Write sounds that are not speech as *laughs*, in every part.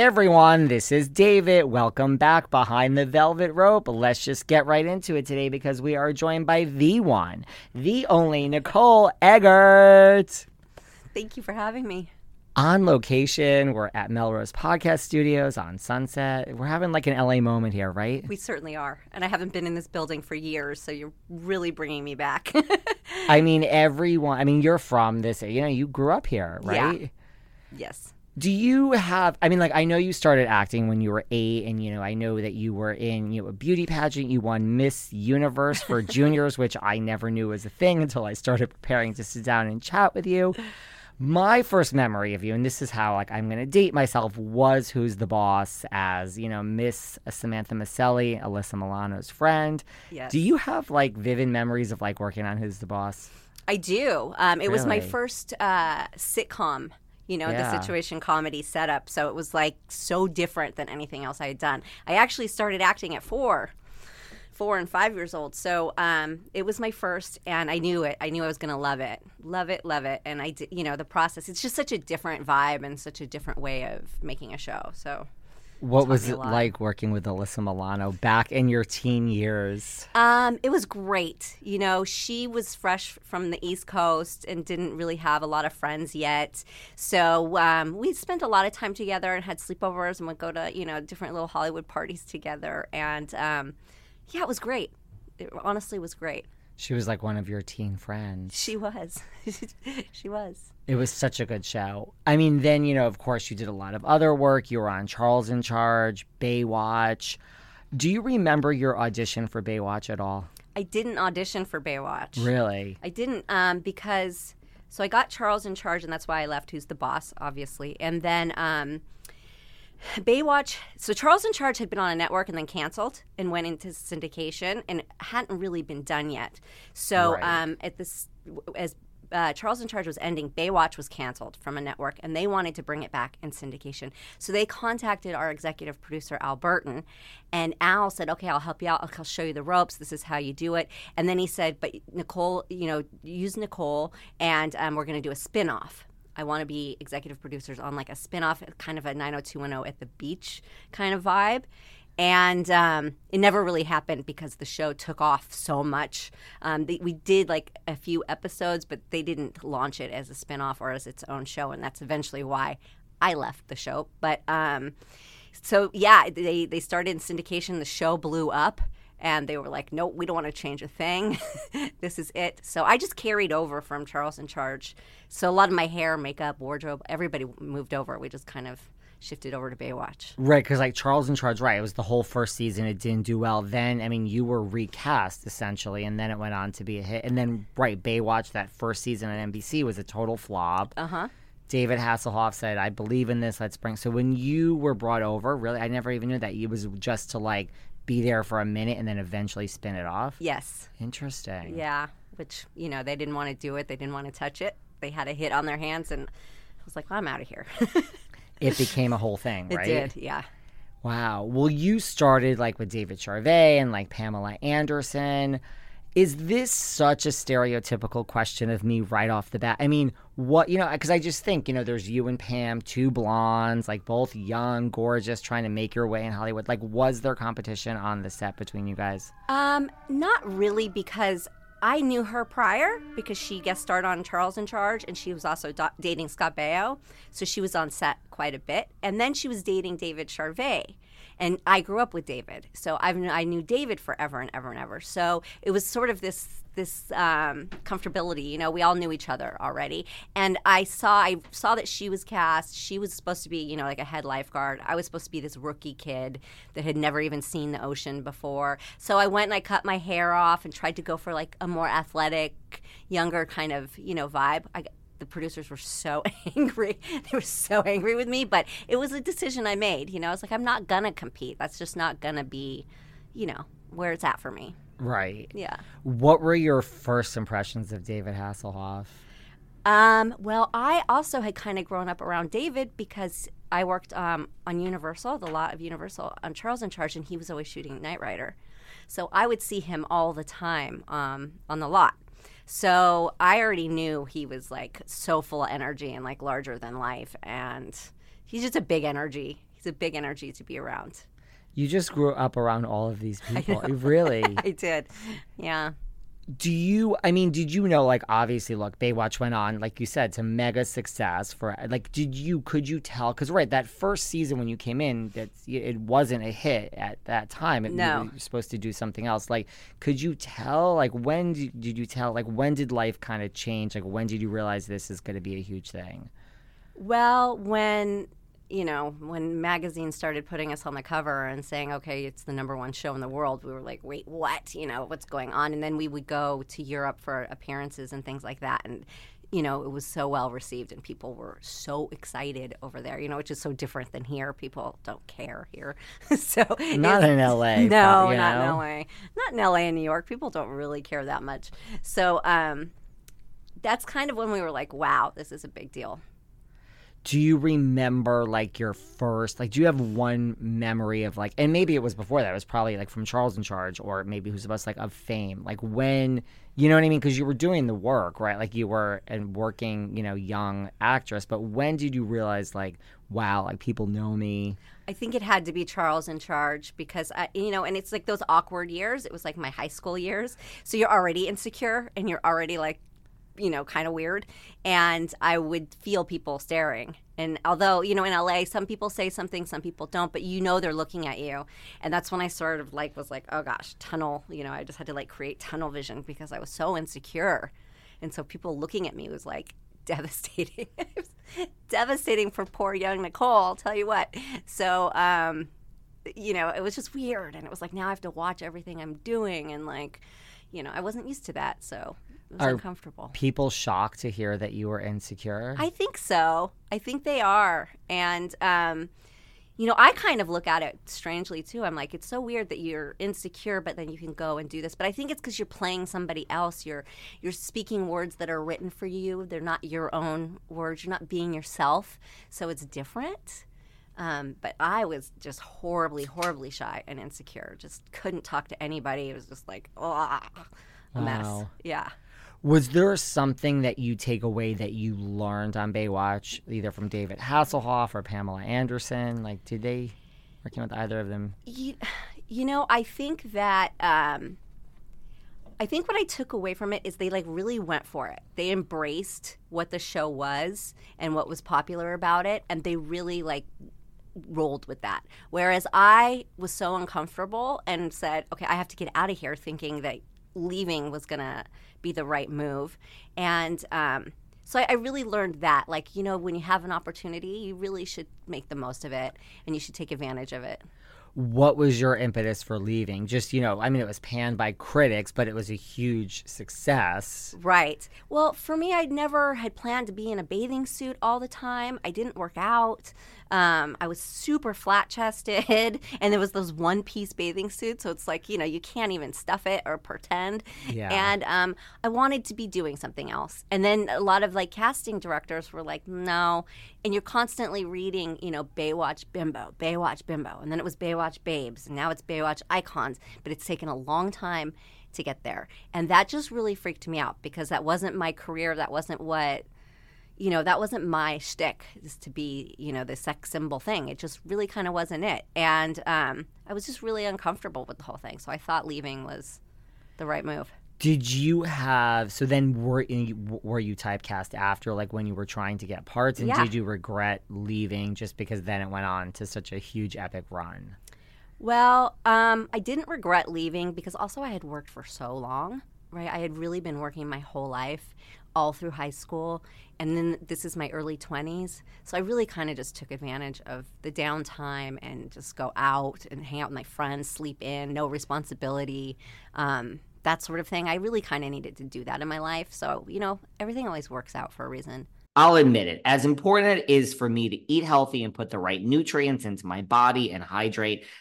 Hey everyone, this is David. Welcome back behind the velvet rope. Let's just get right into it today because we are joined by the one, the only Nicole Eggert. Thank you for having me. On location, we're at Melrose Podcast Studios on Sunset. We're having like an LA moment here, right? We certainly are. And I haven't been in this building for years, so you're really bringing me back. *laughs* I mean, everyone, I mean, you're from this, you know, you grew up here, right? Yeah. yes. Do you have? I mean, like I know you started acting when you were eight, and you know I know that you were in you know a beauty pageant. You won Miss Universe for *laughs* juniors, which I never knew was a thing until I started preparing to sit down and chat with you. My first memory of you, and this is how like I'm gonna date myself, was Who's the Boss as you know Miss Samantha Micelli, Alyssa Milano's friend. Yes. Do you have like vivid memories of like working on Who's the Boss? I do. Um, it was my first uh, sitcom, you know, Yeah. the situation comedy setup. So it was like so different than anything else I had done. I actually started acting at four. Four and five years old, so um, it was my first, and I knew it. I knew I was going to love it, love it, love it. And I did, you know, the process. It's just such a different vibe and such a different way of making a show. So What was it like working with Alyssa Milano back in your teen years? Um, it was great. You know, she was fresh from the East Coast and didn't really have a lot of friends yet. So um, we spent a lot of time together and had sleepovers and would go to, you know, different little Hollywood parties together. And um, yeah, it was great. It honestly was great. She was like one of your teen friends. She was. *laughs* she was. It was such a good show. I mean, then, you know, of course, you did a lot of other work. You were on Charles in Charge, Baywatch. Do you remember your audition for Baywatch at all? I didn't audition for Baywatch. Really? I didn't um, because so I got Charles in charge, and that's why I left. Who's the boss, obviously, and then um, Baywatch. So Charles in charge had been on a network and then canceled and went into syndication, and hadn't really been done yet. So Right. um, at this as uh, Charles in Charge was ending, Baywatch was canceled from a network, and they wanted to bring it back in syndication. So they contacted our executive producer Al Burton, and Al said, "Okay, I'll help you out. I'll show you the ropes. This is how you do it." And then he said, "But Nicole, you know, use Nicole, and um, we're going to do a spin-off." I want to be executive producers on like a spin-off, kind of a 90210 at the beach kind of vibe. And um, it never really happened because the show took off so much. Um, we did like a few episodes, but they didn't launch it as a spin-off or as its own show, and that's eventually why I left the show. But um, so yeah, they they started in syndication. The show blew up, and they were like, "No, we don't want to change a thing. *laughs* this is it." So I just carried over from Charles in Charge. So a lot of my hair, makeup, wardrobe, everybody moved over. We just kind of shifted over to Baywatch. Right, because like Charles in Charge, right? It was the whole first season. It didn't do well. Then, I mean, you were recast essentially, and then it went on to be a hit. And then, right, Baywatch, that first season on NBC was a total flop. Uh huh. David Hasselhoff said, "I believe in this. Let's bring." So when you were brought over, really, I never even knew that it was just to like be there for a minute and then eventually spin it off. Yes. Interesting. Yeah. Which you know they didn't want to do it. They didn't want to touch it. They had a hit on their hands, and I was like, well, "I'm out of here." *laughs* It became a whole thing, right? it did. Yeah. Wow. Well, you started like with David Charvet and like Pamela Anderson. Is this such a stereotypical question of me right off the bat? I mean, what, you know, because I just think, you know, there's you and Pam, two blondes, like both young, gorgeous, trying to make your way in Hollywood. Like, was there competition on the set between you guys? Um, not really because I knew her prior because she guest starred on Charles in Charge and she was also do- dating Scott Baio. So she was on set quite a bit. And then she was dating David Charvet. And I grew up with David. So I've, I knew David forever and ever and ever. So it was sort of this this um, comfortability. You know, we all knew each other already, and I saw I saw that she was cast. She was supposed to be, you know, like a head lifeguard. I was supposed to be this rookie kid that had never even seen the ocean before. So I went and I cut my hair off and tried to go for like a more athletic, younger kind of, you know, vibe. I, the producers were so *laughs* angry. They were so angry with me, but it was a decision I made. You know, I was like, I'm not gonna compete. That's just not gonna be, you know, where it's at for me. Right. Yeah. What were your first impressions of David Hasselhoff? Um, well, I also had kind of grown up around David because I worked um, on Universal, the lot of Universal, on Charles in Charge, and he was always shooting Knight Rider. So I would see him all the time um, on the lot. So I already knew he was like so full of energy and like larger than life. And he's just a big energy. He's a big energy to be around. You just grew up around all of these people. really? *laughs* I did. Yeah. Do you, I mean, did you know, like, obviously, look, Baywatch went on, like you said, to mega success for, like, did you, could you tell? Because, right, that first season when you came in, that it wasn't a hit at that time. It, No. You were supposed to do something else. Like, could you tell, like, when did, did you tell, like, when did life kind of change? Like, when did you realize this is going to be a huge thing? Well, when you know, when magazines started putting us on the cover and saying, "Okay, it's the number one show in the world," we were like, "Wait, what? You know, what's going on?" And then we would go to Europe for appearances and things like that, and you know, it was so well received, and people were so excited over there. You know, which is so different than here. People don't care here, *laughs* so Not in LA. *laughs* no, you not know? in LA. Not in LA and New York. People don't really care that much. So um, that's kind of when we were like, "Wow, this is a big deal." Do you remember like your first like do you have one memory of like and maybe it was before that it was probably like from charles in charge or maybe Who's the Boss like of fame like when you know what i mean? Because you were doing the work right? Like you were a working you know young actress but when did you realize like wow like people know me? I think it had to be Charles in charge because I, you know, and it's like those awkward years. It was like my high school years, so you're already insecure and you're already like, you know, kind of weird. And I would feel people staring. And although you know, in LA, some people say something, some people don't, but you know they're looking at you. And that's when I sort of like was like, oh gosh, tunnel. You know, I just had to like create tunnel vision because I was so insecure, and so people looking at me was like *laughs* devastating. Devastating for poor young Nicole, I'll tell you what. So, um, you know, it was just weird. And it was like, now I have to watch everything I'm doing. And like, you know, I wasn't used to that. So it was Are- uncomfortable. people shocked to hear that you were insecure I think so. I think they are. And, um, you know, I kind of look at it strangely too. I'm like, it's so weird that you're insecure, but then you can go and do this. But I think it's because you're playing somebody else. You're you're speaking words that are written for you. They're not your own words. You're not being yourself. So it's different. Um, but I was just horribly, horribly shy and insecure. Just couldn't talk to anybody. It was just like, oh, a mess. Yeah. Was there something that you take away that you learned on Baywatch, either from David Hasselhoff or Pamela Anderson? Like, did they working with either of them? You, you know, I think that um, I think what I took away from it is they like really went for it. They embraced what the show was and what was popular about it, and they really like rolled with that. Whereas I was so uncomfortable and said, "Okay, I have to get out of here," thinking that leaving was gonna be the right move, and. Um, so I, I really learned that, like you know, when you have an opportunity, you really should make the most of it, and you should take advantage of it. What was your impetus for leaving? Just, you know, I mean, it was panned by critics, but it was a huge success. Right. Well, for me, I never had planned to be in a bathing suit all the time. I didn't work out. Um, I was super flat chested, *laughs* and there was those one piece bathing suits. So it's like, you know, you can't even stuff it or pretend. Yeah. And um, I wanted to be doing something else. And then a lot of like casting directors were like, no. And you're constantly reading, you know, Baywatch Bimbo, Baywatch Bimbo. And then it was Baywatch Babes. And now it's Baywatch Icons. But it's taken a long time to get there. And that just really freaked me out because that wasn't my career. That wasn't what, you know, that wasn't my shtick, is to be, you know, the sex symbol thing. It just really kind of wasn't it. And um, I was just really uncomfortable with the whole thing. So I thought leaving was the right move. Did you have so then were were you typecast after like when you were trying to get parts and Yeah. did you regret leaving just because then it went on to such a huge epic run? Well, um, I didn't regret leaving because also I had worked for so long right? I had really been working my whole life, all through high school, and then this is my early 20s. So I really kind of just took advantage of the downtime and just go out and hang out with my friends, sleep in, no responsibility. Um, that sort of thing. I really kind of needed to do that in my life. So, you know, everything always works out for a reason. I'll admit it, as important it is for me to eat healthy and put the right nutrients into my body and hydrate,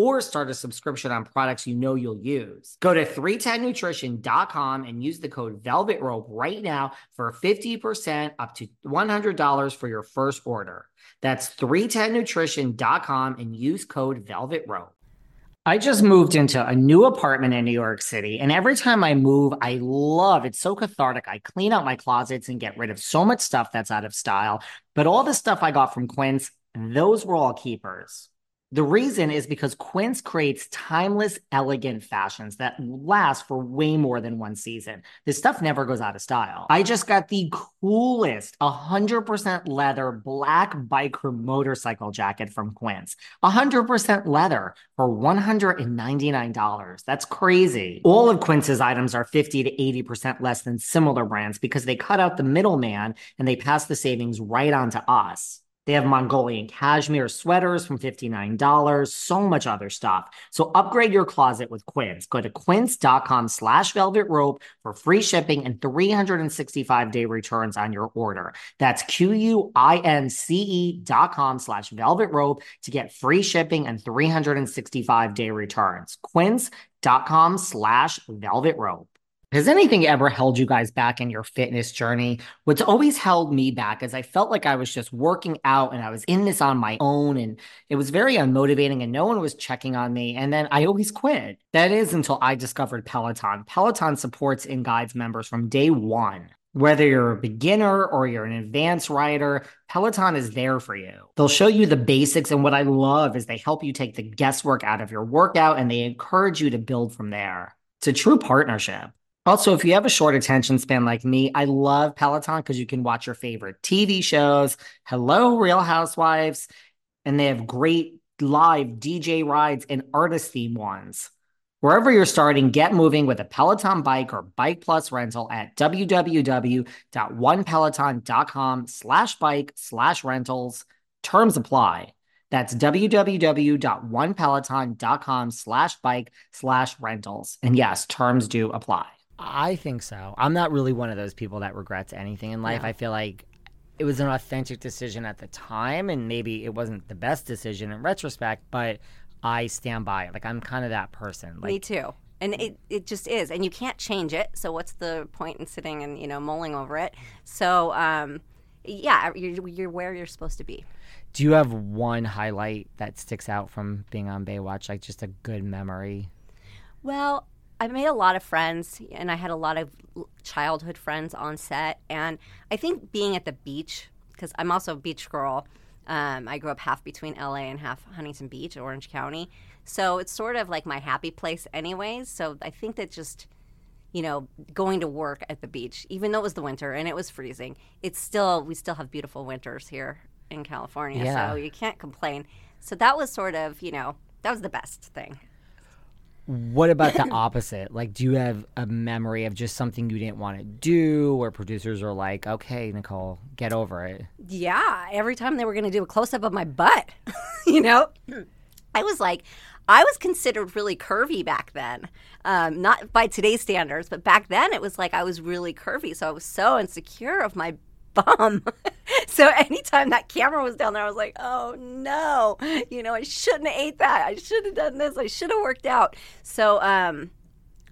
or start a subscription on products you know you'll use. Go to 310nutrition.com and use the code Velvet Rope right now for 50% up to $100 for your first order. That's 310nutrition.com and use code Velvet Rope. I just moved into a new apartment in New York City, and every time I move, I love it's so cathartic. I clean out my closets and get rid of so much stuff that's out of style. But all the stuff I got from Quince, those were all keepers. The reason is because Quince creates timeless, elegant fashions that last for way more than one season. This stuff never goes out of style. I just got the coolest 100% leather black biker motorcycle jacket from Quince. 100% leather for $199. That's crazy. All of Quince's items are 50 to 80% less than similar brands because they cut out the middleman and they pass the savings right on to us. They have Mongolian cashmere sweaters from $59, so much other stuff. So upgrade your closet with Quince. Go to quince.com slash velvet rope for free shipping and 365 day returns on your order. That's Q-U-I-N-C-E dot com slash velvet rope to get free shipping and 365 day returns. Quince.com slash velvet rope. Has anything ever held you guys back in your fitness journey? What's always held me back is I felt like I was just working out and I was in this on my own and it was very unmotivating and no one was checking on me. And then I always quit. That is until I discovered Peloton. Peloton supports and guides members from day one. Whether you're a beginner or you're an advanced rider, Peloton is there for you. They'll show you the basics. And what I love is they help you take the guesswork out of your workout and they encourage you to build from there. It's a true partnership. Also, if you have a short attention span like me, I love Peloton because you can watch your favorite TV shows. Hello, Real Housewives. And they have great live DJ rides and artist theme ones. Wherever you're starting, get moving with a Peloton bike or Bike Plus rental at www.onepeloton.com slash bike slash rentals. Terms apply. That's www.onepeloton.com slash bike slash rentals. And yes, terms do apply. I think so. I'm not really one of those people that regrets anything in life. I feel like it was an authentic decision at the time, and maybe it wasn't the best decision in retrospect, but I stand by it. Like I'm kind of that person. Like Me too. And it, it just is. And you can't change it. So what's the point in sitting and, you know, mulling over it? So, um, yeah, you're, you're where you're supposed to be. do you have one highlight that sticks out from being on Baywatch? Like just a good memory? Well, I made a lot of friends, and I had a lot of childhood friends on set. And I think being at the beach, because I'm also a beach girl. Um, I grew up half between LA and half Huntington Beach, Orange County. So it's sort of like my happy place, anyways. So I think that just, you know, going to work at the beach, even though it was the winter and it was freezing, it's still, we still have beautiful winters here in California. Yeah. So you can't complain. So that was sort of, you know, that was the best thing. What about the *laughs* opposite? Like, do you have a memory of just something you didn't want to do, where producers are like, "Okay, Nicole, get over it." Yeah, every time they were going to do a close up of my butt, *laughs* you know, I was like, I was considered really curvy back then. Um, not by today's standards, but back then it was like I was really curvy. So I was so insecure of my bum. *laughs* so anytime that camera was down there, I was like, oh no, you know, I shouldn't have ate that. I should have done this. I should have worked out. So um,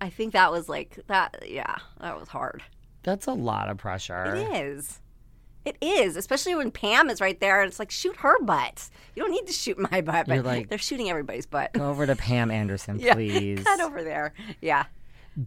I think that was like that. Yeah, that was hard. That's a lot of pressure. It is. It is, especially when Pam is right there. And it's like shoot her butt. You don't need to shoot my butt, but You're like- they're shooting everybody's butt. Go over to Pam Anderson, *laughs* yeah, please. cut over there. Yeah.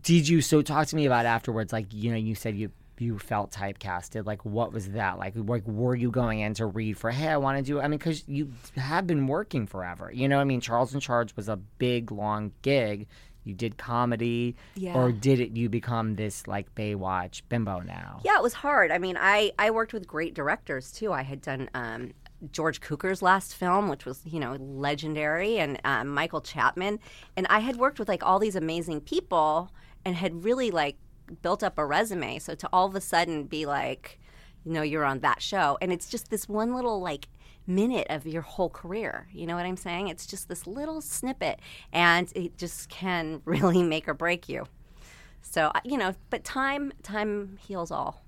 Did you so talk to me about afterwards? Like you know, you said you you felt typecasted. Like what was that like? Like were you going in to read for? Hey, I want to do. I mean, because you have been working forever. You know, I mean, Charles in Charge was a big long gig. You did comedy, Yeah. or did it? You become this like Baywatch bimbo now? Yeah, it was hard. I mean, I I worked with great directors too. I had done um, George Cukor's last film, which was you know legendary, and um, Michael Chapman, and I had worked with like all these amazing people, and had really like built up a resume. So to all of a sudden be like, you know, you're on that show, and it's just this one little like minute of your whole career. You know what I'm saying? It's just this little snippet, and it just can *laughs* really make or break you. So uh, you know, but time time heals all.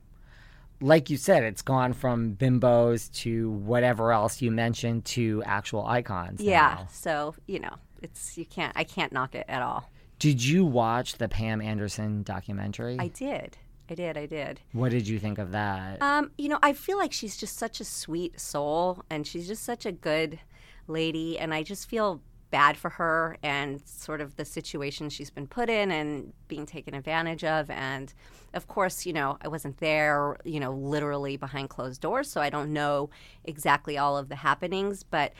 like you said, it's gone from bimbos to whatever else you mentioned to actual icons. Yeah. now. So you know, it's you can't I can't knock it at all. Did you watch the Pam Anderson documentary? I did. I did. I did. what did you think of that? Um, you know, I feel like she's just such a sweet soul, and she's just such a good lady, and I just feel bad for her and sort of the situation she's been put in and being taken advantage of and of course you know i wasn't there you know literally behind closed doors so i don't know exactly all of the happenings but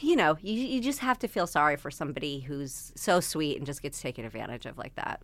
you know you, you just have to feel sorry for somebody who's so sweet and just gets taken advantage of like that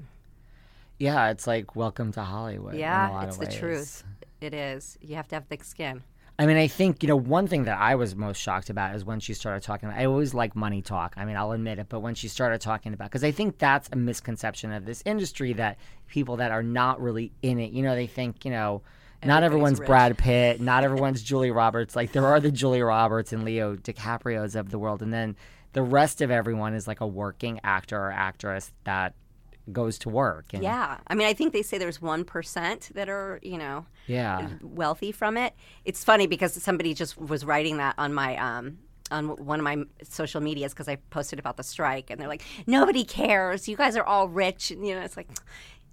yeah, it's like welcome to Hollywood. yeah it's the ways. truth it is you have to have thick skin I mean, I think you know one thing that I was most shocked about is when she started talking. I always like money talk. I mean, I'll admit it, but when she started talking about, because I think that's a misconception of this industry that people that are not really in it, you know, they think you know. Not everyone's rich. Brad Pitt. Not everyone's Julie Roberts. Like there are the Julie Roberts and Leo DiCaprio's of the world, and then the rest of everyone is like a working actor or actress that goes to work. And, Yeah. I mean, I think they say there's 1% that are, you know, yeah. wealthy from it. It's funny because somebody just was writing that on my, um, on one of my social medias because I posted about the strike and they're like, nobody cares. You guys are all rich. And, you know, it's like,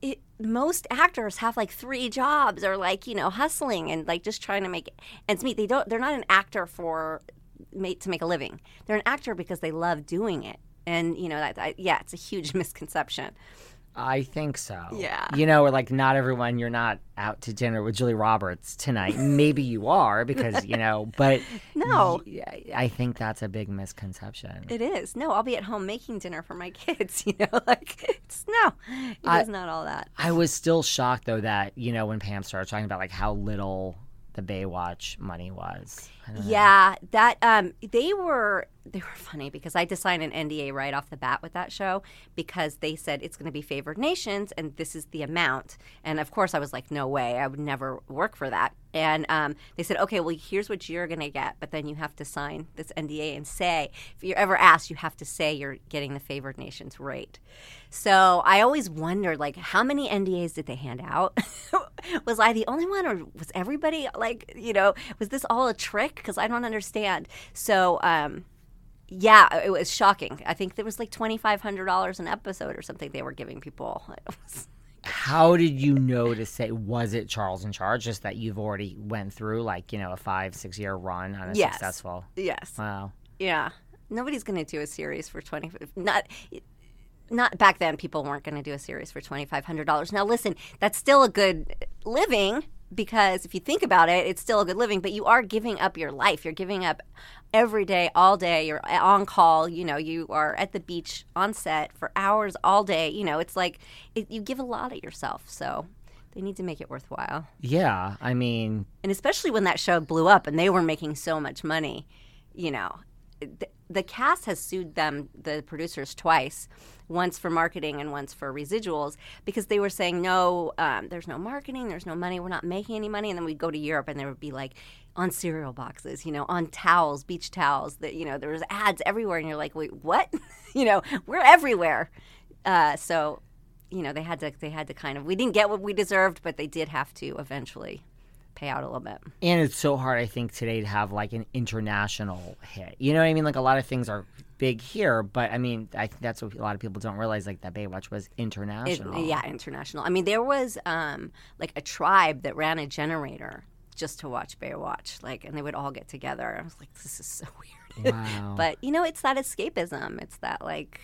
it, most actors have like three jobs or like, you know, hustling and like just trying to make ends meet. They don't, they're not an actor for, made to make a living. They're an actor because they love doing it. And, you know, that, I, yeah, it's a huge *laughs* misconception. I think so. Yeah. You know, like not everyone, you're not out to dinner with Julie Roberts tonight. *laughs* Maybe you are because, you know, but *laughs* No. y- I think that's a big misconception. It is. No, I'll be at home making dinner for my *laughs* kids, you know, like it's no. It I- is not all that. I was still shocked though that, you know, when Pam started talking about like how little the Baywatch money was. Yeah, that um they were they were funny because I had to sign an NDA right off the bat with that show because they said it's going to be favored nations and this is the amount. And of course I was like no way, I would never work for that. And um, they said, okay, well, here's what you're going to get, but then you have to sign this NDA and say, if you're ever asked, you have to say you're getting the favored nations rate. So I always wondered, like, how many NDAs did they hand out? *laughs* was I the only one, or was everybody like, you know, was this all a trick? Because I don't understand. So, um, yeah, it was shocking. I think there was like twenty five hundred dollars an episode or something they were giving people. *laughs* How did you know to say was it Charles in charge? Just that you've already went through like, you know, a five, six year run on a Yes. successful. yes, Wow. yeah. Nobody's going to do a series for twenty. Not. Not back then, people weren't going to do a series for twenty five hundred dollars. Now, listen, that's still a good living because if you think about it, it's still a good living. But you are giving up your life. You're giving up every day, all day. You're on call. You know, you are at the beach on set for hours all day. You know, it's like it, you give a lot of yourself. So they need to make it worthwhile. Yeah. I mean, and especially when that show blew up and they were making so much money, you know, the, cast has sued them, the producers, twice, once for marketing and once for residuals, because they were saying no, um, there's no marketing, there's no money, we're not making any money, and then we'd go to Europe and there would be like on cereal boxes, you know, on towels, beach towels, that you know, there was ads everywhere, and you're like, wait, what? *laughs* you know, we're everywhere. Uh, so you know they had to they had to kind of we didn't get what we deserved but they did have to eventually pay out a little bit. And it's so hard, I think, today to have like an international hit. You know what I mean? Like a lot of things are big here, but I mean, I think that's what a lot of people don't realize. Like that Baywatch was It- international. yeah, international. I mean, there was um, like a tribe that ran a generator just to watch Baywatch, like, and they would all get together. I was like, this is so *laughs* weird. Wow. but you know, it's that escapism. It's that like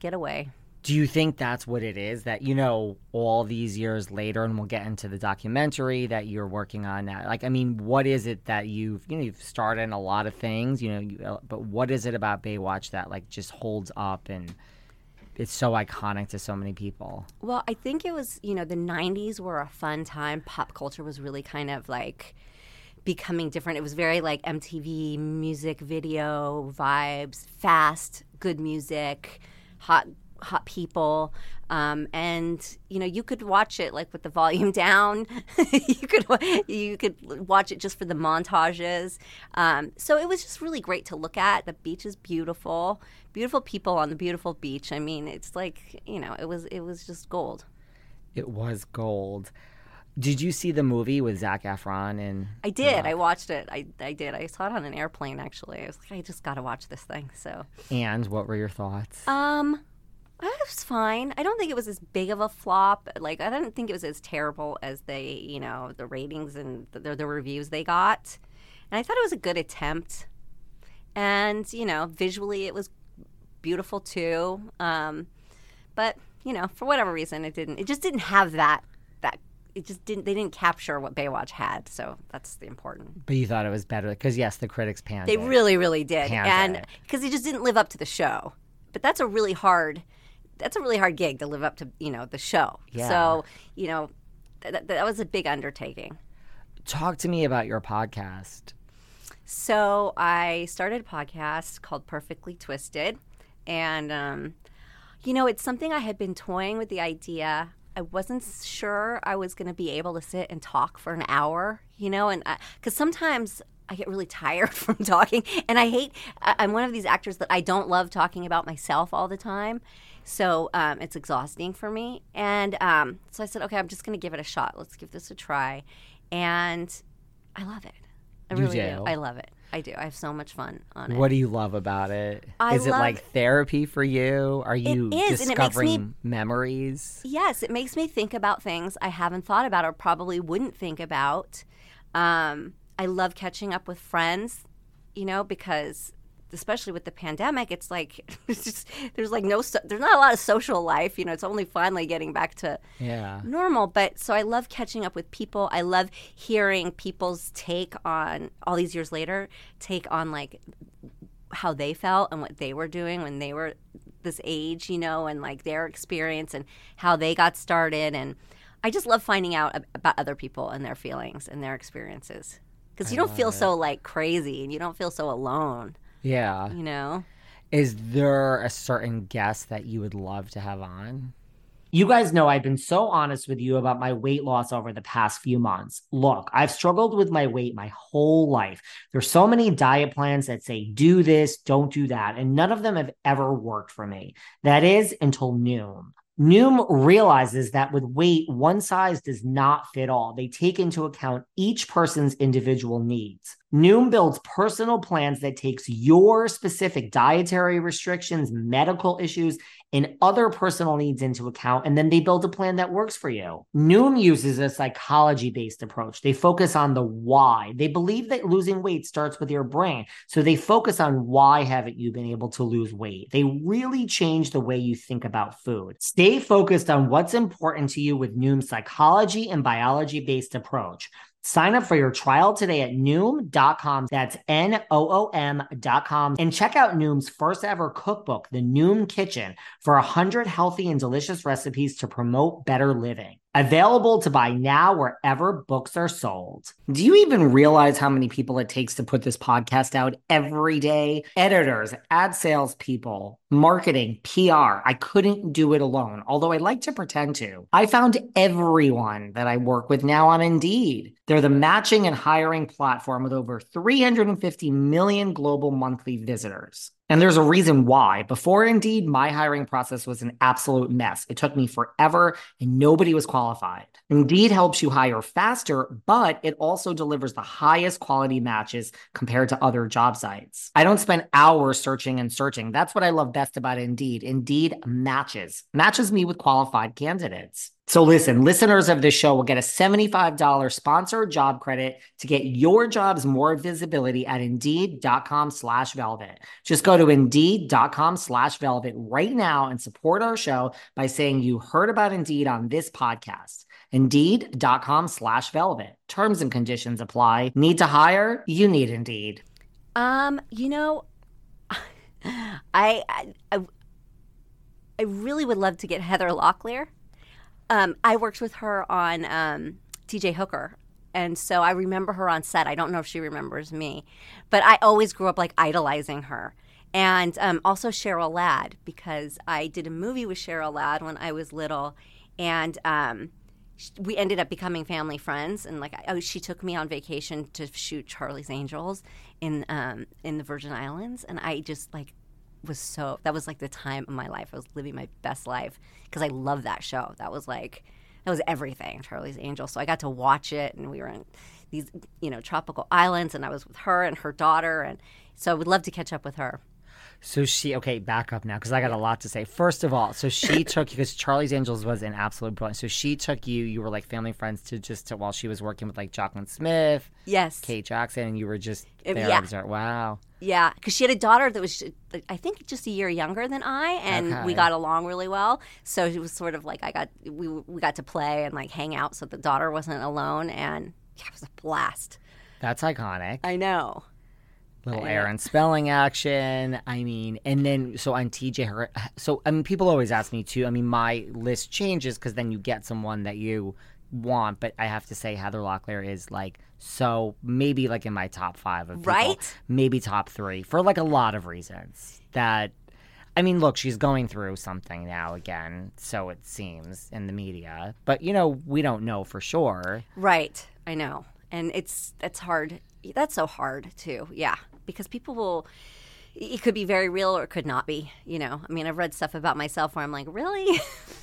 getaway. Do you think that's what it is? That you know, all these years later, and we'll get into the documentary that you're working on now. Like, I mean, what is it that you've you know you've started in a lot of things, you know, you, uh, but what is it about Baywatch that like just holds up and it's so iconic to so many people? Well, I think it was, you know, the 90s were a fun time. Pop culture was really kind of like becoming different. It was very like MTV music video vibes, fast, good music, hot hot people. Um, and you know you could watch it like with the volume *laughs* down. you could you could watch it just for the montages. Um, so it was just really great to look at. The beach is beautiful, beautiful people on the beautiful beach. I mean, it's like you know it was it was just gold. It was gold. Did you see the movie with Zac Efron and I did. I watched it. I, I did. I saw it on an airplane actually. I was like, I just got to watch this thing. So, and what were your thoughts? um, it was fine. I don't think it was as big of a flop. Like, I didn't think it was as terrible as they, you know, the ratings and the, the reviews they got. And I thought it was a good attempt. And you know, visually it was beautiful too. Um, but you know, for whatever reason, it didn't. It just didn't have that. That it just didn't. They didn't capture what Baywatch had. So that's the important. but you thought it was better because yes, the critics panned They it. really, really did, Panned and it. because it just didn't live up to the show. But that's a really hard. That's a really hard gig to live up to, you know, the show. Yeah. So you know, that, that was a big undertaking. Talk to me about your podcast. So I started a podcast called Perfectly Twisted, and um, you know, it's something I had been toying with the idea. I wasn't sure I was going to be able to sit and talk for an hour, you know, and because sometimes I get really *laughs* tired from talking, and I hate. I- I'm one of these actors that I don't love talking about myself all the time, so um, it's exhausting for me. And um, so I said, okay, I'm just going to give it a shot. Let's give this a try, and I love it. I You really do? do. I love it. I do. I have so much fun on it. What do you love about it? Is I it love- like therapy for you? Are you is, and it makes me- discovering memories? Yes, it makes me think about things I haven't thought about or probably wouldn't think about. Um, I love catching up with friends, you know, because especially with the pandemic, it's like *laughs* it's just there's like no so, there's not a lot of social life. You know, it's only finally getting back to Yeah. normal. But so I love catching up with people. I love hearing people's take on all these years later, take on like how they felt and what they were doing when they were this age, you know, and like their experience and how they got started. And I just love finding out about other people and their feelings and their experiences. Because you don't feel so like crazy and you don't feel so alone, Yeah. you know? Is there a certain guest that you would love to have on? You guys know I've been so honest with you about my weight loss over the past few months. Look, I've struggled with my weight my whole life. There's so many diet plans that say do this, don't do that, and none of them have ever worked for me. That is until Noom. Noom realizes that with weight, one size does not fit all. They take into account each person's individual needs. Noom builds personal plans that takes your specific dietary restrictions, medical issues, and other personal needs into account, and then they build a plan that works for you. Noom uses a psychology based approach. They focus on the why. They believe that losing weight starts with your brain. So they focus on why haven't you been able to lose weight? They really change the way you think about food. Stay focused on what's important to you with Noom's psychology and biology based approach. Sign up for your trial today at Noom.com. That's N O O M.com. And check out Noom's first ever cookbook, The Noom Kitchen, for 100 healthy and delicious recipes to promote better living. Available to buy now wherever books are sold. Do you even realize how many people it takes to put this podcast out every day? Editors, ad sales people, marketing, PR. I couldn't do it alone, although I like to pretend to. I found everyone that I work with now on Indeed. They're the matching and hiring platform with over 350 million global monthly visitors. And there's a reason why. Before Indeed, my hiring process was an absolute mess. It took me forever and nobody was qualified. Indeed helps you hire faster, but it also delivers the highest quality matches compared to other job sites. I don't spend hours searching and searching. That's what I love best about Indeed. Indeed matches, matches me with qualified candidates. So listen, listeners of this show will get a $75 sponsored job credit to get your jobs more visibility at indeed.com slash velvet. Just go to indeed.com slash velvet right now and support our show by saying you heard about Indeed on this podcast. Indeed.com slash velvet. Terms and conditions apply. Need to hire? You need Indeed. Um, you know, *laughs* I, I, I really would love to get Heather Locklear. Um, I worked with her on um, TJ Hooker. And so I remember her on set. I don't know if she remembers me, but I always grew up like idolizing her. And um, also Cheryl Ladd, because I did a movie with Cheryl Ladd when I was little. And um, we ended up becoming family friends. And like, oh, she took me on vacation to shoot Charlie's Angels in, um, in the Virgin Islands. And I just like was so that was like the time of my life. I was living my best life because I love that show. That was like that was everything, Charlie's Angels. So I got to watch it, and we were in these you know tropical islands, and I was with her and her daughter, and so I would love to catch up with her. So she okay, back up now because I got a lot to say. First of all, so she *laughs* took because Charlie's Angels was an absolute brilliant. So she took you. You were like family friends to just to, while she was working with like Jaclyn Smith, Yes. Kate Jackson, and you were just there. yeah. Wow. Yeah, because she had a daughter that was, I think, just a year younger than I, and we got along really well. So it was sort of like I got we we got to play and like hang out, so the daughter wasn't alone, and yeah, it was a blast. That's iconic. I know. Little I know. Aaron Spelling action. I mean, and then so on TJ, her, so I mean, people always ask me too. I mean, my list changes because then you get someone that you want, but I have to say Heather Locklear is like so maybe like in my top five of people. Right? maybe top three for like a lot of reasons. That I mean, look, she's going through something now again, so it seems in the media, but you know, we don't know for sure. Right. I know. And it's that's hard. That's so hard too. Yeah, because people will it could be very real or it could not be, you know. I mean, I've read stuff about myself where I'm like, "Really?" *laughs*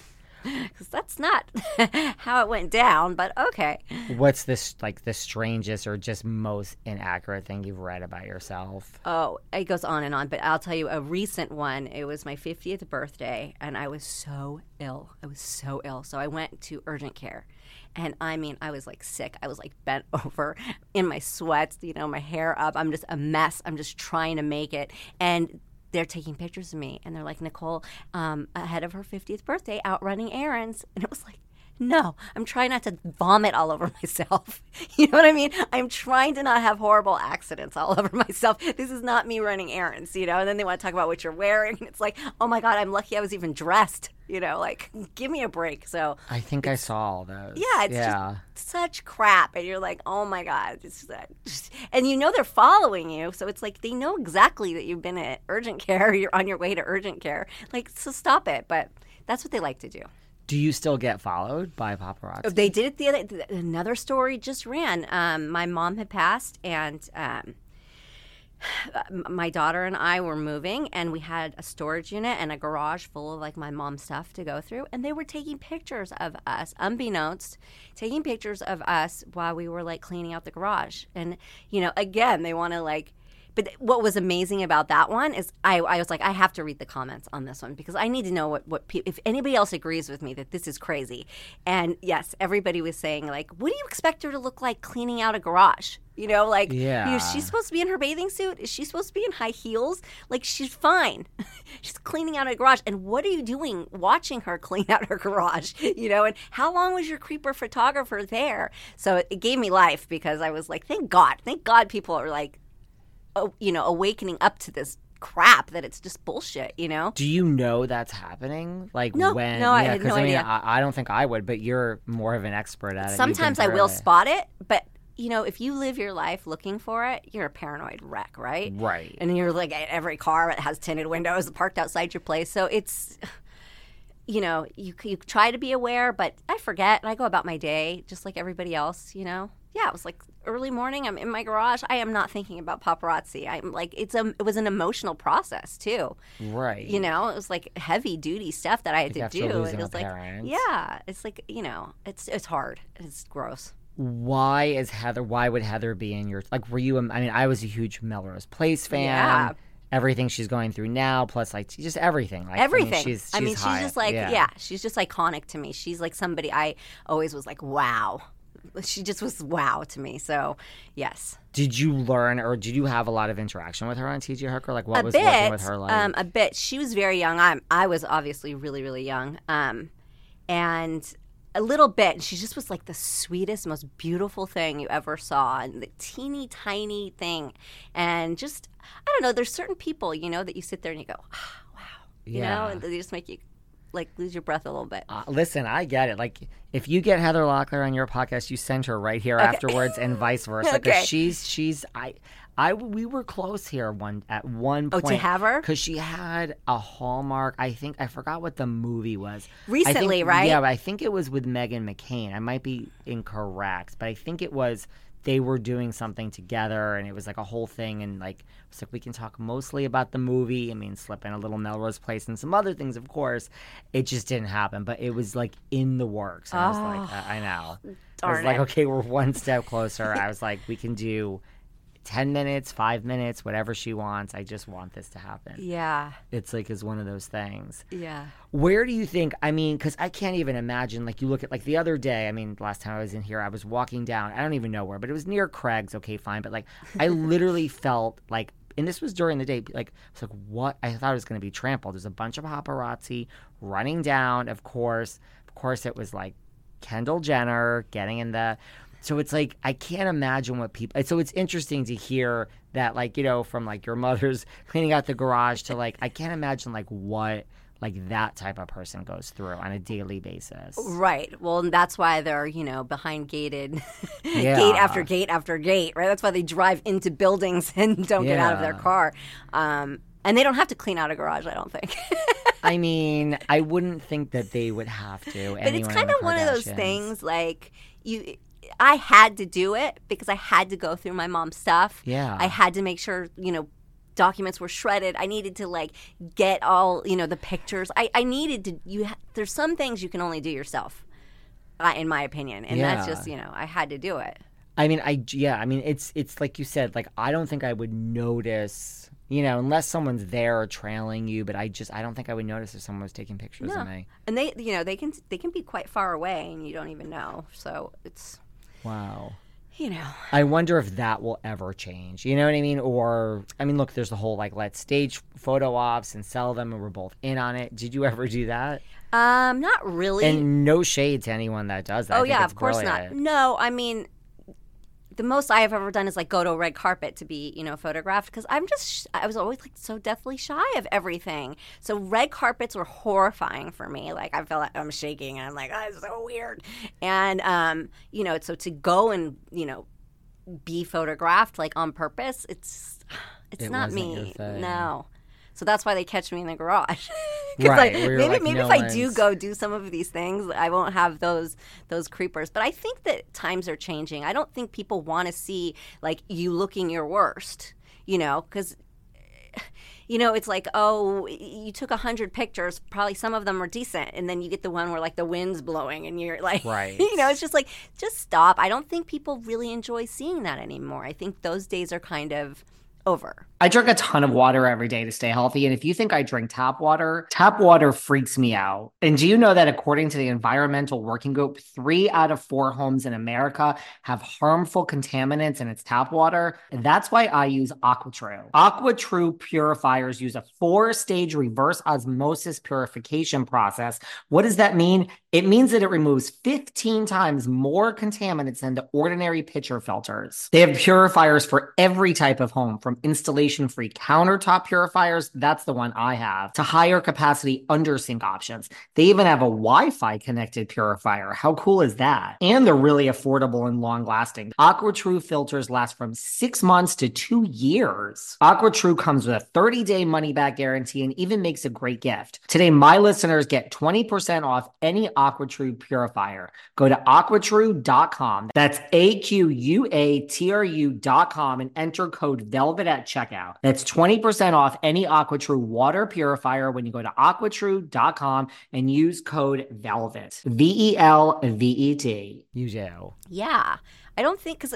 *laughs* Cuz that's not *laughs* how it went down, but okay. What's this like the strangest or just most inaccurate thing you've read about yourself? Oh, it goes on and on, but I'll tell you a recent one. It was my 50th birthday, and I was so ill. I was so ill. So I went to urgent care. And I mean, I was like sick. I was like bent *laughs* over in my sweats, you know, my hair up. I'm just a mess. I'm just trying to make it. And they're taking pictures of me, and they're like, Nicole, um, ahead of her 50th birthday, out running errands. And it was like, no, I'm trying not to vomit all over *laughs* myself. *laughs* You know what I mean? I'm trying to not have horrible accidents all *laughs* over myself. This is not me running errands, you know? And then they want to talk about what you're wearing. And it's like, oh my God, I'm lucky I was even dressed, you know? Like, give me a break. So, I think I saw all those. yeah, it's yeah. just such crap. And you're like, oh my God. It's, *laughs* just, and you know they're following you. So it's like they know exactly that you've been at urgent care. *laughs* You're on your way to urgent care. Like, so stop it. But that's what they like to do. Do you still get followed by paparazzi? They did it the other. Another story just ran. Um, my mom had passed, and um, *sighs* my daughter and I were moving, and we had a storage unit and a garage full of like my mom's stuff to go through, and they were taking pictures of us, unbeknownst, taking pictures of us while we were like cleaning out the garage. And you know, again, they want to like. But what was amazing about that one is I, I was like, I have to read the comments on this one because I need to know what, what pe- if anybody else agrees with me that this is crazy. And yes, everybody was saying like, what do you expect her to look like cleaning out a garage? You know, like, you Yeah. she's supposed to be in her bathing suit. Is she supposed to be in high heels? Like, she's fine. *laughs* she's cleaning out a garage. And what are you doing watching her clean out her garage? *laughs* You know, and how long was your creeper photographer there? So it, it gave me life because I was like, thank God, thank God people are like, you know, awakening up to this crap that it's just bullshit, you know? Do you know that's happening? Like No, when? no, I yeah, had 'cause no I mean, idea. I, I don't think I would, but you're more of an expert at it. Sometimes I will it. spot it, but you know, if you live your life looking for it, you're a paranoid wreck, right? Right. And you're like at every car that has tinted windows parked outside your place. So it's you know, you you try to be aware, but I forget and I go about my day just like everybody else. You know, yeah, it was like early morning. I'm in my garage. I am not thinking about paparazzi. I'm like, it's a it was an emotional process too. Right. You know, it was like heavy duty stuff that I had Like to do. it was like, parent. yeah, it's like you know, it's it's hard. It's gross. why is Heather? Why would Heather be in your like? Were you? a- I mean, I was a huge Melrose Place fan. Yeah. Everything she's going through now, plus like just everything. Like, Everything. I mean, she's, she's, I mean, she's just like, yeah. she's just iconic to me. She's like somebody I always was like, wow. She just was wow to me. So, yes. Did you learn, or did you have a lot of interaction with her on TJ Hooker? Like, what a was bit, working with her like? um, a bit. She was very young. I'm, I was obviously really, really young. Um, and a little bit. And she just was like the sweetest, most beautiful thing you ever saw, and the teeny tiny thing. And just, I don't know. There's certain people, you know, that you sit there and you go, ah, wow, you Yeah. know, and they just make you like lose your breath a little bit. Uh, listen, I get it. Like, if you get Heather Locklear on your podcast, you send her right here afterwards, and vice *laughs* versa. Because Okay. she's she's I I we were close here one at one point. Oh, to have her? because she had a Hallmark. I think I forgot what the movie was. Recently, think- right? Yeah, I think it was with Megan McCain. I might be incorrect, but I think it was. They were doing something together, and it was like a whole thing. And like, it's like we can talk mostly about the movie. I mean, slip in a little Melrose Place and some other things, of course. It just didn't happen, but it was like in the works. And I was like, ah. I, I know. I was Oh, darn like, okay, we're one step closer. I was like, we can do 10 minutes, five minutes, whatever she wants. I just want this to happen. Yeah, It's like, is one of those things. yeah. Where do you think? I mean, because I can't even imagine. Like, you look at like the other day. I mean, last time I was in here, I was walking down. I don't even know where, but it was near Craig's. Okay, fine. But like, I *laughs* literally felt like, and this was during the day. Like, it's like what I thought it was going to be trampled. There's a bunch of paparazzi running down. Of course, of course, it was like Kendall Jenner getting in the. So it's like I can't imagine what people. So it's interesting to hear that, like you know, from like your mother's *laughs* cleaning out the garage to like I can't imagine like what like that type of person goes through on a daily basis. Right. Well, and that's why they're, you know, behind gated *laughs* Yeah. gate after gate after gate, right? That's why they drive into buildings *laughs* and don't get out of their car. Um, and they don't have to clean out a garage, I don't think. I mean, I wouldn't think that they would have to. but it's kind of one of those things like you I had to do it because I had to go through my mom's stuff. Yeah. I had to make sure, you know, documents were shredded. I needed to like get all, you know, the pictures. I, I needed to you ha- there's some things you can only do yourself. Uh, in my opinion, and that's just you know I had to do it. I mean, I yeah, I mean, it's it's like you said, like I don't think I would notice, you know, unless someone's there trailing you. But I just I don't think I would notice if someone was taking pictures No. of me. and they you know they can they can be quite far away and you don't even know so it's Wow. you know I wonder if that will ever change. You know what I mean? Or I mean, look, there's the whole like let's stage photo ops and sell them, and we're both in on it. Did you ever do that? um not really And no shade to anyone that does that. I oh yeah of course not no i mean the most i have ever done is like go to a red carpet to be you know photographed because i'm just sh- i was always like so deathly shy of everything. So red carpets were horrifying for me. Like i feel like i'm shaking and i'm like oh it's so weird. And um you know so to go and you know be photographed like on purpose it's *sighs* it's It not me. no so that's why they catch me in the garage. *laughs* Right, like, maybe like, maybe no if i do go do some of these things i won't have those those creepers. But i think that times are changing. I don't think people want to see like you looking your worst you know? Because *sighs* you know it's like oh you took a hundred pictures. Probably some of them are decent. And then you get the one where like the wind's blowing and you're like *laughs* Right. you know it's just like just stop. I don't think people really enjoy seeing that anymore. I think those days are kind of over I drink a ton of water every day to stay healthy. And if you think I drink tap water, tap water freaks me out. And do you know that according to the Environmental Working Group, three out of four homes in America have harmful contaminants in its tap water? And that's why I use AquaTru. AquaTru purifiers use a four stage reverse osmosis purification process. What does that mean? It means that it removes 15 times more contaminants than the ordinary pitcher filters. They have purifiers for every type of home, from from free countertop purifiers, that's the one I have, to higher capacity under sink options. They even have a Wi Fi connected purifier. How cool is that? And they're really affordable and long lasting. AquaTru filters last from six months to two years. AquaTru comes with a 30 day money back guarantee and even makes a great gift. Today, my listeners get 20% off any AquaTru purifier. Go to aquatru.com. That's A Q U A T R U.com and enter code VELVET at checkout. That's 20% off any AquaTru water purifier when you go to aquatru.com and use code VELVET. V E L V E T. You do. Yeah. I don't think, because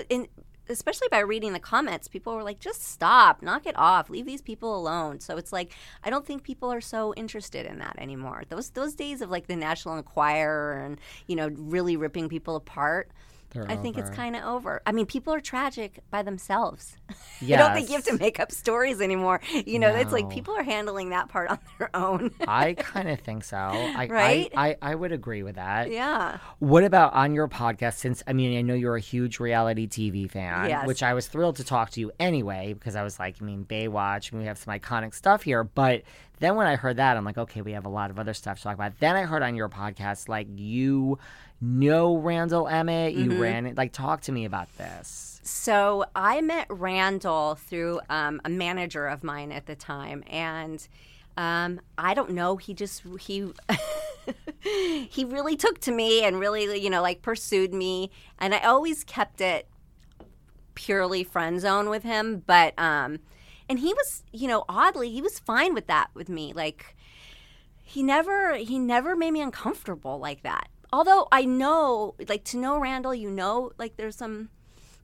especially by reading the comments, people were like, just stop, knock it off, leave these people alone. So it's like, I don't think people are so interested in that anymore. Those, those days of like the National Enquirer and, you know, really ripping people apart. They're I think it's kind of over. I mean, people are tragic by themselves. *laughs* I don't think you have to make up stories anymore. You know, it's like people are handling that part on their own. I *laughs* kind of think so. I, Right? I, I, I would agree with that. yeah. What about on your podcast? Since I mean, I know you're a huge reality TV fan, Yes. which I was thrilled to talk to you anyway because I was like, I mean, Baywatch, and we have some iconic stuff here. But then when I heard that, I'm like, okay, we have a lot of other stuff to talk about. Then I heard on your podcast, like you know Randall Emmett, you ran it. Like, talk to me about this. So I met Randall through um, a manager of mine at the time, and um, I don't know. He just he *laughs* he really took to me and really you know like pursued me, and I always kept it purely friend zone with him. But um, and he was you know oddly he was fine with that with me like he never he never made me uncomfortable like that. Although i know like to know randall you know like there's some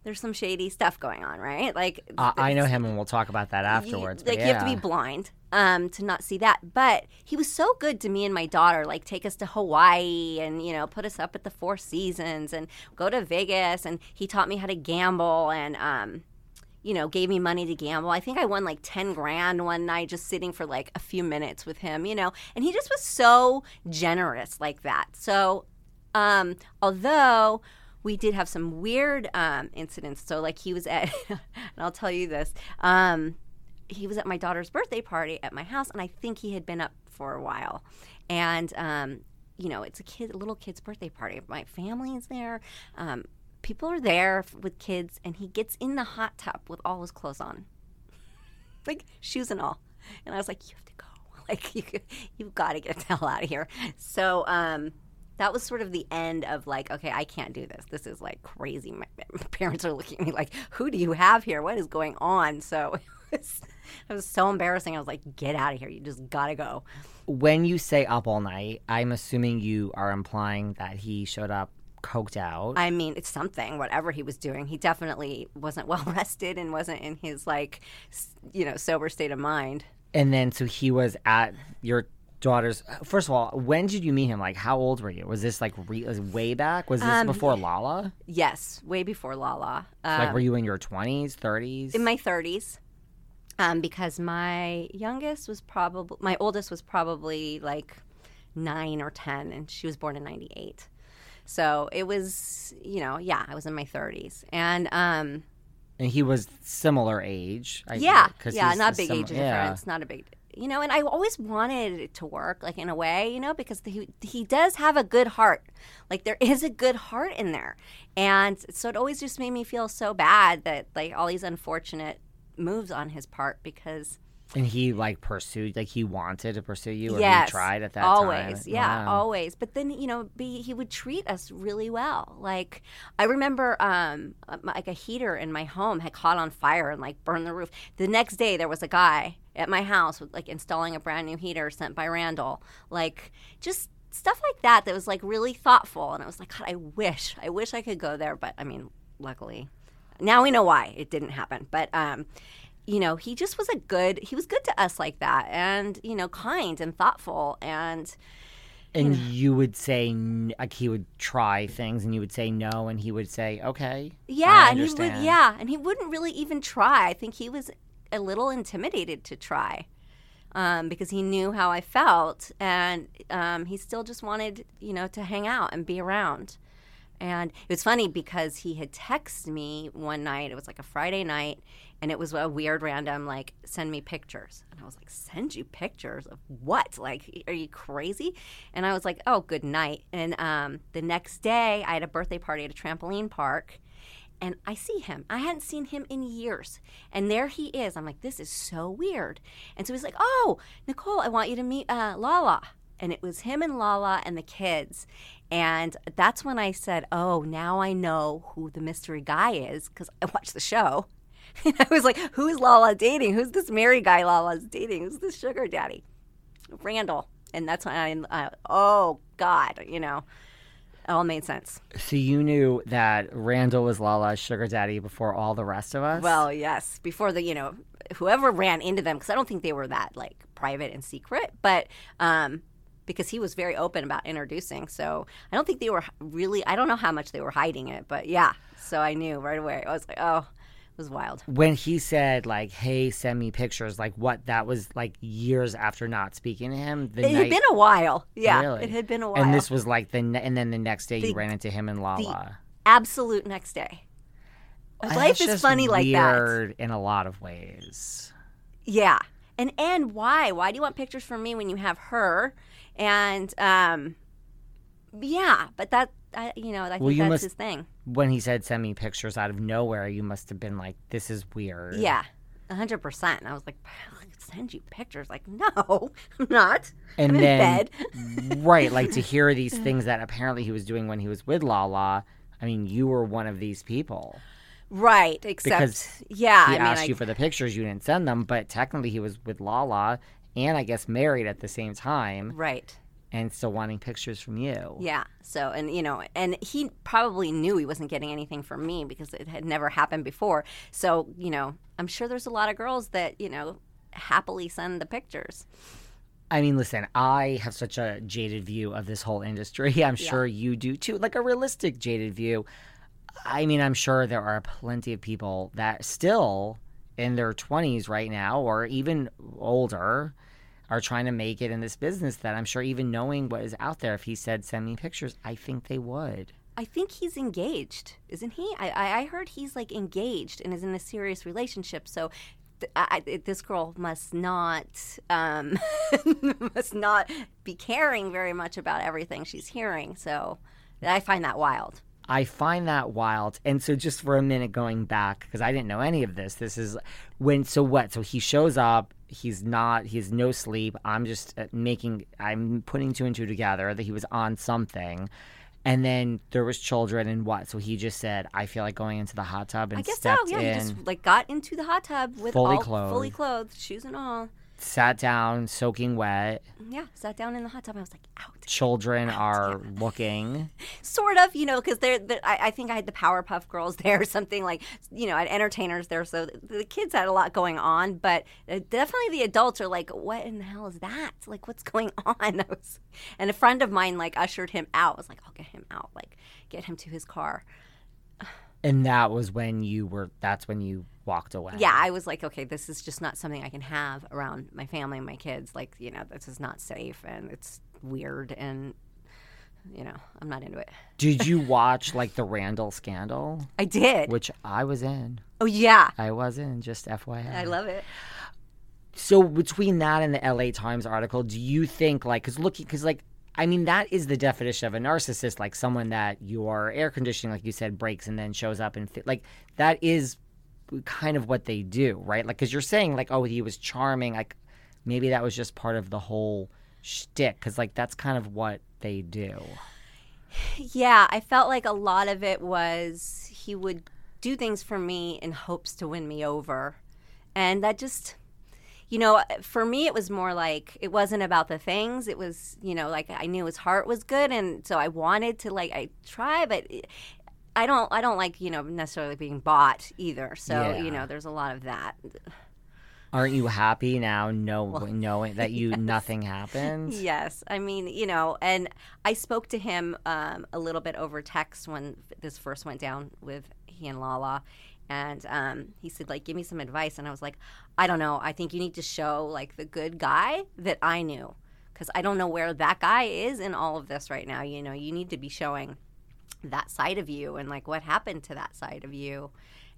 there's some shady stuff going on right? Like Uh, I know him, and we'll talk about that afterwards. you, like you have to be blind um to not see that. But he was so good to me and my daughter like take us to hawaii and you know put us up at the four seasons and go to vegas and he taught me how to gamble and um you know, gave me money to gamble. I think I won like 10 grand one night just sitting for like a few minutes with him, you know, and he just was so generous like that. So, um, although we did have some weird um, incidents. So, like, he was at, *laughs* and I'll tell you this, um, he was at my daughter's birthday party at my house, and I think he had been up for a while. And, um, you know, it's a kid, a little kid's birthday party. My family is there. Um, people are there with kids, and he gets in the hot tub with all his clothes on, like shoes and all. And I was like, "You have to go. *laughs* Like, you, you've got to get the hell out of here." So, um, that was sort of the end of like, okay, I can't do this. This is like crazy. My, my *laughs* parents are looking at me like, "Who do you have here? What is going on?" *laughs* So it was, it was so embarrassing. I was like, "Get out of here! You just gotta go." When you say up all night, I'm assuming you are implying that he showed up coked out. I mean, it's something. Whatever he was doing, he definitely wasn't *laughs* well rested and wasn't in his like, you know, sober state of mind. And then, so he was at your daughter's. First of all, when did you meet him? Like, how old were you? Was this like re, was way back? Was this Um, before Lala? Yes, way before Lala. Um, like, were you in your twenties, thirties? in my 30s um, because my youngest was probably my oldest was probably like 9 or 10 and she was born in 98 so it was you know yeah i was in my 30s and um, and he was similar age. I, yeah 'cause yeah not a big sim- age yeah. difference not a big you know and i always wanted it to work like in a way you know because he, he does have a good heart like there is a good heart in there and so it always just made me feel so bad that like all these unfortunate moves on his part because And he like pursued, like he wanted to pursue you, or yes. he tried at that always. time. yeah Wow. always. But then you know be, he would treat us really well. Like i remember um like a heater in my home had caught on fire and like burned the roof. The next day there was a guy at my house with like installing a brand new heater sent by randall. Like just stuff like that that was like really thoughtful. And i was like god i wish i wish i could go there. But i mean luckily now we know why it didn't happen. But um you know he just was a good he was good to us like that and you know kind and thoughtful and And you would say like he would try things, and you would say no, and he would say okay. yeah and he would yeah and he wouldn't really even try i think he was a little intimidated to try um, because he knew how i felt and um, he still just wanted you know to hang out and be around And it was funny because he had texted me one night. It was like a Friday night, and it was a weird random like send me pictures. And I was like, send you pictures of what? Like, are you crazy? And I was like, oh, good night. And um, the next day, I had a birthday party at a trampoline park, and I see him. I hadn't seen him in years. And there he is. I'm like, this is so weird. And so he's like, oh, Nicole, I want you to meet uh, Lala. And it was him and Lala and the kids. And that's when I said, oh, now I know who the mystery guy is because I watched the show. And *laughs* I was like, who's Lala dating? Who's this Mary guy Lala's dating? Who's this sugar daddy? Randall. And that's when I, uh, oh, God, you know, it all made sense. So you knew that Randall was Lala's sugar daddy before all the rest of us? Well, yes, before the, you know, whoever ran into them, because I don't think they were that, like, private and secret. But, um, because he was very open about introducing. So I don't think they were really, I don't know how much they were hiding it, but yeah. So I knew right away. I was like, oh, was wild. when he said like, "Hey, send me pictures," like what that was like years after not speaking to him. The It night, had been a while. Yeah, Really? it had been a while. and this was like the ne- and then the next day The- you ran into him and Lala. absolute next day. That's Life is funny like that. weird in a lot of ways. Yeah. And and why? Why do you want pictures from me when you have her? And um yeah, but that I, you know, I think Well, that's must- his thing. When he said send me pictures out of nowhere, you must have been like, "This is weird." Yeah. a hundred percent. I was like, send you pictures. Like, no, *laughs* I'm not. and I'm then *laughs* right, like to *laughs* hear these things that apparently he was doing when he was with Lala. I mean, you were one of these people. Right. Except, Because yeah. He I mean, asked I, you for the pictures, you didn't send them, but technically he was with Lala and I guess married at the same time right. And still wanting pictures from you. Yeah. So, and you know, and he probably knew he wasn't getting anything from me because it had never happened before. So, you know, I'm sure there's a lot of girls that you know happily send the pictures. I mean, listen, I have such a jaded view of this whole industry. *laughs* I'm sure you do too, like a realistic jaded view. I mean, I'm sure there are plenty of people that still in their 20s right now, or even older, are trying to make it in this business that I'm sure even knowing what is out there, if he said, send me pictures, I think they would. I think he's engaged, isn't he? I, I, I heard he's like engaged and is in a serious relationship. So th- I, I- this girl must not um, *laughs* must not be caring very much about everything she's hearing. So I find that wild. I find that wild. And so, just for a minute, going back because I didn't know any of this. This is when. So what? So he shows up. He's not. He has no sleep. I'm just uh, making. I'm putting two and two together that he was on something. And then there was children and what? So he just said, "I feel like going into the hot tub," and I guess so. stepped Yeah, he just like got into the hot tub with Fully all clothed. fully clothed, shoes and all. Sat down, soaking wet. Yeah, sat down in the hot tub. I was like, out. Children are looking. *laughs* sort of, you know, because they're, they're I, I think I had the Powerpuff Girls *laughs* there, or something like, you know, I had entertainers there, so the, the kids had a lot going on, but uh, definitely the adults are like, what in the hell is that? Like, what's going *laughs* on? Was, and a friend of mine like ushered him out. I was like, I'll get him out, like, get him to his car. *sighs* And that was when you were. That's when you walked away. Yeah, I was like, okay, this is just not something I can have around my family and my kids. Like, you know, this is not safe and it's weird and. You know, I'm not into it. Did you *laughs* watch like the Randall scandal, I did. which I was in? oh yeah, I was in. Just FYI. I love it. So between that and the LA Times article, do you think like because looking because like I mean that is the definition of a narcissist, like someone that your air conditioning, like you said, breaks and then shows up and fit, like that is kind of what they do, right? Like because you're saying like oh he was charming, like maybe that was just part of the whole shtick because like that's kind of what they do. Yeah, I felt like a lot of it was he would do things for me in hopes to win me over. And that just, you know, for me, it was more like it wasn't about the things. It was, you know, like I knew his heart was good. And so I wanted to, like, I try, but. I don't. I don't like you know necessarily being bought either. So Yeah. you know, there's a lot of that. Aren't you happy now, know, knowing that you *laughs* nothing happened? Yes, I mean, you know, and I spoke to him um, a little bit over text when this first went down with he and Lala, and um, he said like, "Give me some advice," and I was like, "I don't know. I think you need to show like the good guy that I knew, because I don't know where that guy is in all of this right now. You know, you need to be showing." That side of you and like what happened to that side of you.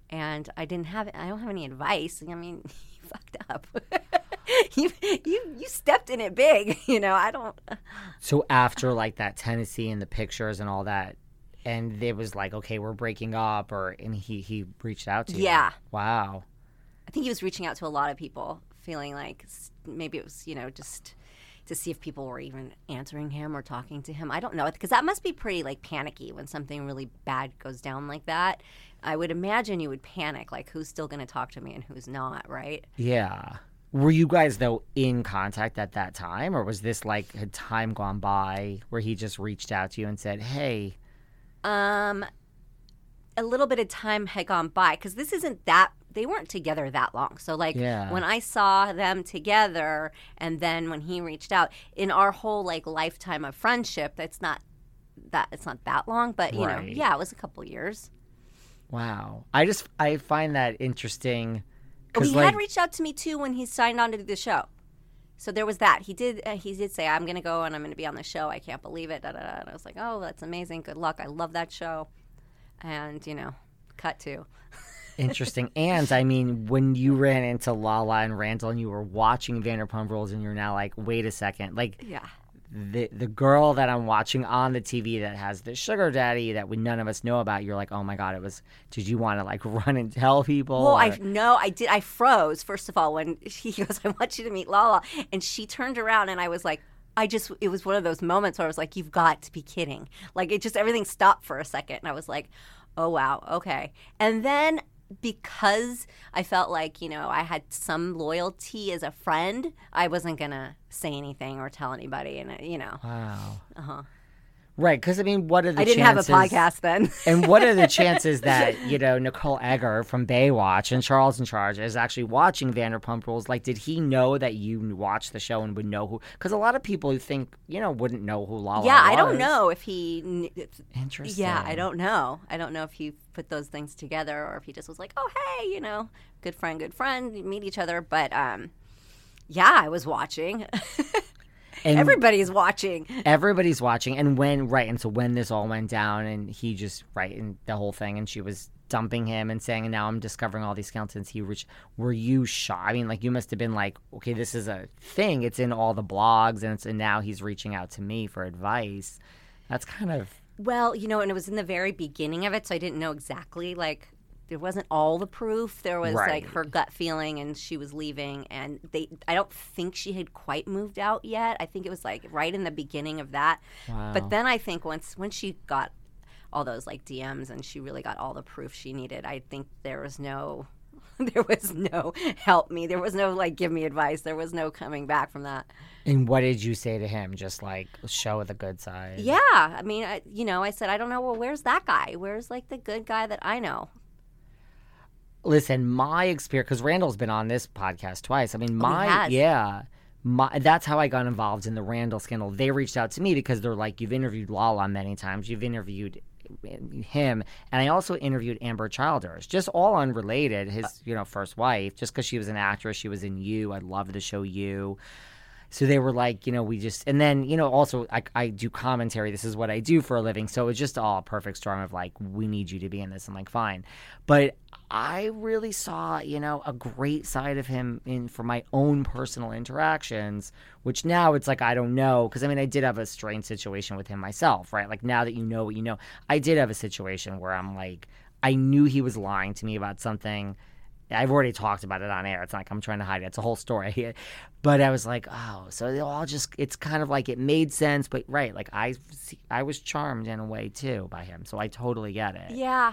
And I didn't have I don't have any advice. I mean, *laughs* you fucked up. *laughs* you you you stepped in it big, *laughs* you know. I don't So after like that Tennessee and the pictures and all that, and it was like, okay, we're breaking up, or and he he reached out to you. Yeah. Wow. I think he was reaching out to a lot of people, feeling like maybe it was, you know, just to see if people were even answering him or talking to him. I don't know, because that must be pretty like panicky when something really bad goes down like that. I would imagine you would panic, like who's still going to talk to me and who's not, right? Yeah. Were you guys though in contact at that time, or was this like had time gone by where he just reached out to you and said, "Hey, Um, a little bit of time had gone by because this isn't that they weren't together that long. So like Yeah. when I saw them together, and then when he reached out in our whole like lifetime of friendship, that's not that it's not that long, but you know, yeah, it was a couple years. wow"? I just I find that interesting Oh, he like had reached out to me too when he signed on to do the show. So there was that. He did. Uh, he did say, "I'm going to go and I'm going to be on the show. I can't believe it." Da, da, da. And I was like, "Oh, that's amazing. Good luck. I love that show." And you know, cut to. *laughs* interesting. and I mean, when you ran into Lala and Randall, and you were watching Vanderpump Rules, and you're now like, "Wait a second, like." Yeah. the the girl that I'm watching on the TV that has the sugar daddy that we none of us know about, you're like, oh my god, it was. Did you want to like *laughs* run and tell people? Well, or- I no, I did. I froze first of all when he *laughs* goes, "I want you to meet Lala," and she turned around, and I was like, I just, it was one of those moments where I was like, "You've got to be kidding!" Like it just everything stopped for a second, and I was like, "Oh wow, okay." And then because I felt like you know I had some loyalty as a friend, I wasn't gonna say anything or tell anybody, and uh, you know, wow. uh-huh. Right, because I mean, what are the chances? I didn't chances, have a podcast then. and what are the *laughs* chances that you know Nicole Eggert from Baywatch and Charles in Charge is actually watching Vanderpump Rules? Like, did he know that you watched the show and would know who? Because a lot of people who think you know wouldn't know who Lala. yeah, I don't know if he. Interesting. Yeah, I don't know. I don't know if he put those things together or if he just was like, "Oh, hey, you know, good friend, good friend, meet each other." But um, yeah, I was watching. *laughs* And Everybody's watching. everybody's watching, and when right, and so when this all went down, and he just right, and the whole thing, and she was dumping him and saying, and now I'm discovering all these skeletons. He reached. Were you shocked? I mean, like you must have been like, okay, this is a thing. It's in all the blogs, and it's and now he's reaching out to me for advice. That's kind of Well, you know, and it was in the very beginning of it, so I didn't know exactly like there wasn't all the proof. There was Right. like her gut feeling and she was leaving and they I don't think she had quite moved out yet. I think it was like right in the beginning of that. wow. But then I think once when she got all those like DMs and she really got all the proof she needed, I think there was no *laughs* there was no help me. There was no like give me advice. There was no coming back from that. and what did you say to him? Just like show the good side. Yeah, I mean, I, you know, I said I don't know. Well, where's that guy? Where's like the good guy that I know? Listen, my experience because Randall's been on this podcast twice. I mean, Oh, my has? yeah, my that's how I got involved in the Randall scandal. They reached out to me because they're like, you've interviewed Lala many times, you've interviewed eh, him, and I also interviewed Ambyr Childers, just all unrelated. His uh you know first wife, just because she was an actress, she was in You. I love the show You. So they were like, you know, we just, and then, you know, also I, I do commentary. This is what I do for a living. So it's just all a perfect storm of like, we need you to be in this. I'm like, fine. But I really saw, you know, a great side of him in for my own personal interactions, which now it's like, I don't know. Cause I mean, I did have a strange situation with him myself, right? Like now that you know what you know, I did have a situation where I'm like, I knew he was lying to me about something. I've already talked about it on air. It's not like I'm trying to hide it. It's a whole story. *laughs* But I was like, oh, so they all just, it's kind of like it made sense. But right, like I, I was charmed in a way too by him. So I totally get it. Yeah.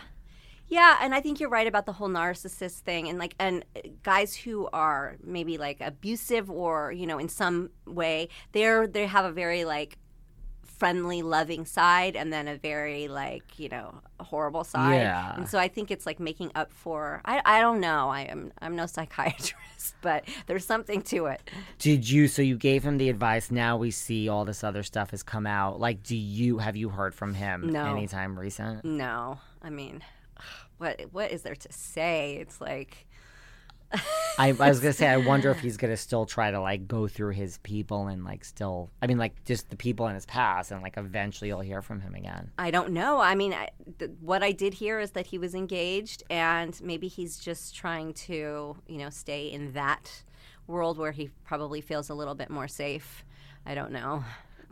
Yeah, and I think you're right about the whole narcissist thing and like and guys who are maybe like abusive or, you know, in some way, they're they have a very like friendly, loving side and then a very like, you know, horrible side. Yeah. And so I think it's like making up for I I don't know. I am I'm no *laughs* psychiatrist, but there's something to it. Did you, so you gave him the advice. Now we see all this other stuff has come out. Like, do you, have you heard from him No. anytime recent? No. I mean, *sighs* what what is there to say? It's like I, I was gonna say, I wonder if *laughs* he's gonna still try to like go through his people and like still, I mean, like just the people in his past, and like eventually you'll hear from him again. I don't know. I mean, I, th- what I did hear is that he was engaged, and maybe he's just trying to, you know, stay in that world where he probably feels a little bit more safe. I don't know.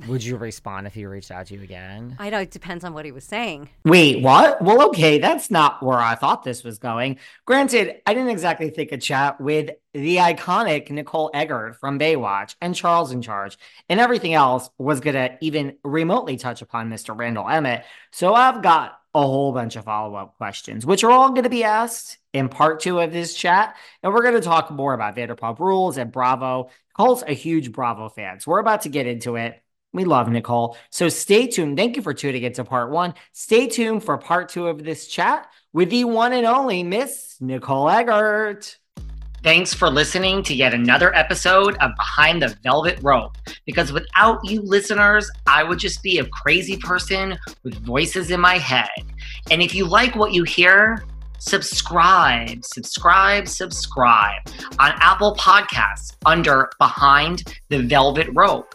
Would you respond if he reached out to you again? I know it depends on what he was saying. Wait, what? Well, okay, that's not where I thought this was going. Granted, I didn't exactly think a chat with the iconic Nicole Eggert from Baywatch and Charles in Charge and everything else was going to even remotely touch upon Mr. Randall Emmett. So I've got a whole bunch of follow up questions, which are all going to be asked in part two of this chat. And we're going to talk more about Vanderpump Rules and Bravo. Nicole's a huge Bravo fan. So we're about to get into it. We love Nicole. So stay tuned. Thank you for tuning into part one. Stay tuned for part two of this chat with the one and only Miss Nicole Eggert. Thanks for listening to yet another episode of Behind the Velvet Rope. Because without you listeners, I would just be a crazy person with voices in my head. And if you like what you hear, subscribe, subscribe, subscribe on Apple Podcasts under Behind the Velvet Rope.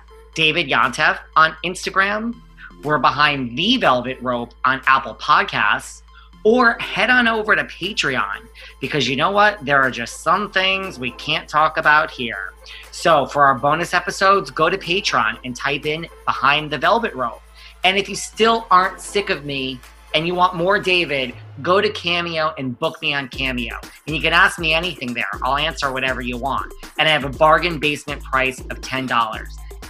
David Yontef on Instagram. We're behind the Velvet Rope on Apple Podcasts. Or head on over to Patreon because you know what? There are just some things we can't talk about here. So for our bonus episodes, go to Patreon and type in Behind the Velvet Rope. And if you still aren't sick of me and you want more David, go to Cameo and book me on Cameo. And you can ask me anything there. I'll answer whatever you want. And I have a bargain basement price of $10.